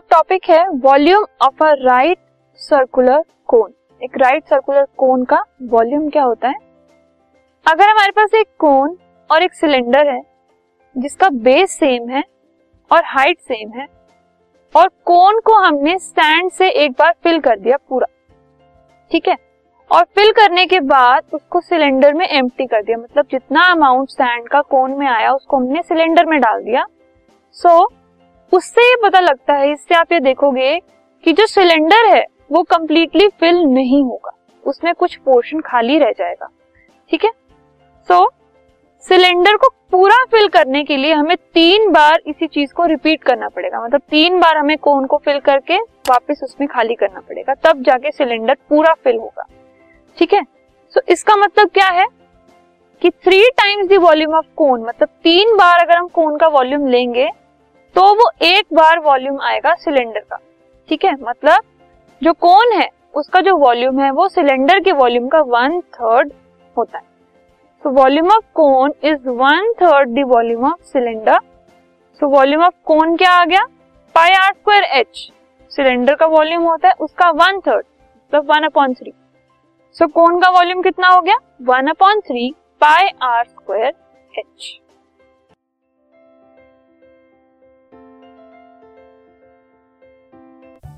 Topic है volume of a right circular cone एक right circular कोन का वॉल्यूम क्या होता है? अगर हमारे पास एक कोन और एक सिलेंडर है जिसका बेस सेम है और हाइट सेम है और कोन को हमने सैंड से एक बार फिल कर दिया पूरा ठीक है? और फिल करने के बाद उसको सिलेंडर में एम्प्टी कर दिया मतलब जितना अमाउंट सैंड का कोन में आया उसको हमने सिलेंडर में डाल दिया। सो so, उससे ये पता लगता है इससे आप ये देखोगे कि जो सिलेंडर है वो कंप्लीटली फिल नहीं होगा। उसमें कुछ पोर्शन खाली रह जाएगा। ठीक है? सो so, सिलेंडर को पूरा फिल करने के लिए हमें तीन बार इसी चीज़ को रिपीट करना पड़ेगा। मतलब तीन बार हमें कोन को फिल करके वापस उसमें खाली करना पड़ेगा। तब जाके सिलेंडर पूरा फिल होगा। ठीक है? सो so, इसका मतलब क्या है? कि three times the volume of cone मतलब तीन बार अगर हम कोन का वॉल्यूम लेंगे तो वो एक बार वॉल्यूम आएगा सिलेंडर का। ठीक है? मतलब जो कोन है, उसका जो वॉल्यूम है, वो सिलेंडर के वॉल्यूम का वन थर्ड होता है। So volume of cone is one third the volume of cylinder so volume of cone क्या आ गया? Pi r square h cylinder का वॉल्यूम होता है, उसका वन थर्ड मतलब one upon three so cone का वॉल्यूम कितना हो गया? One upon three pi r square h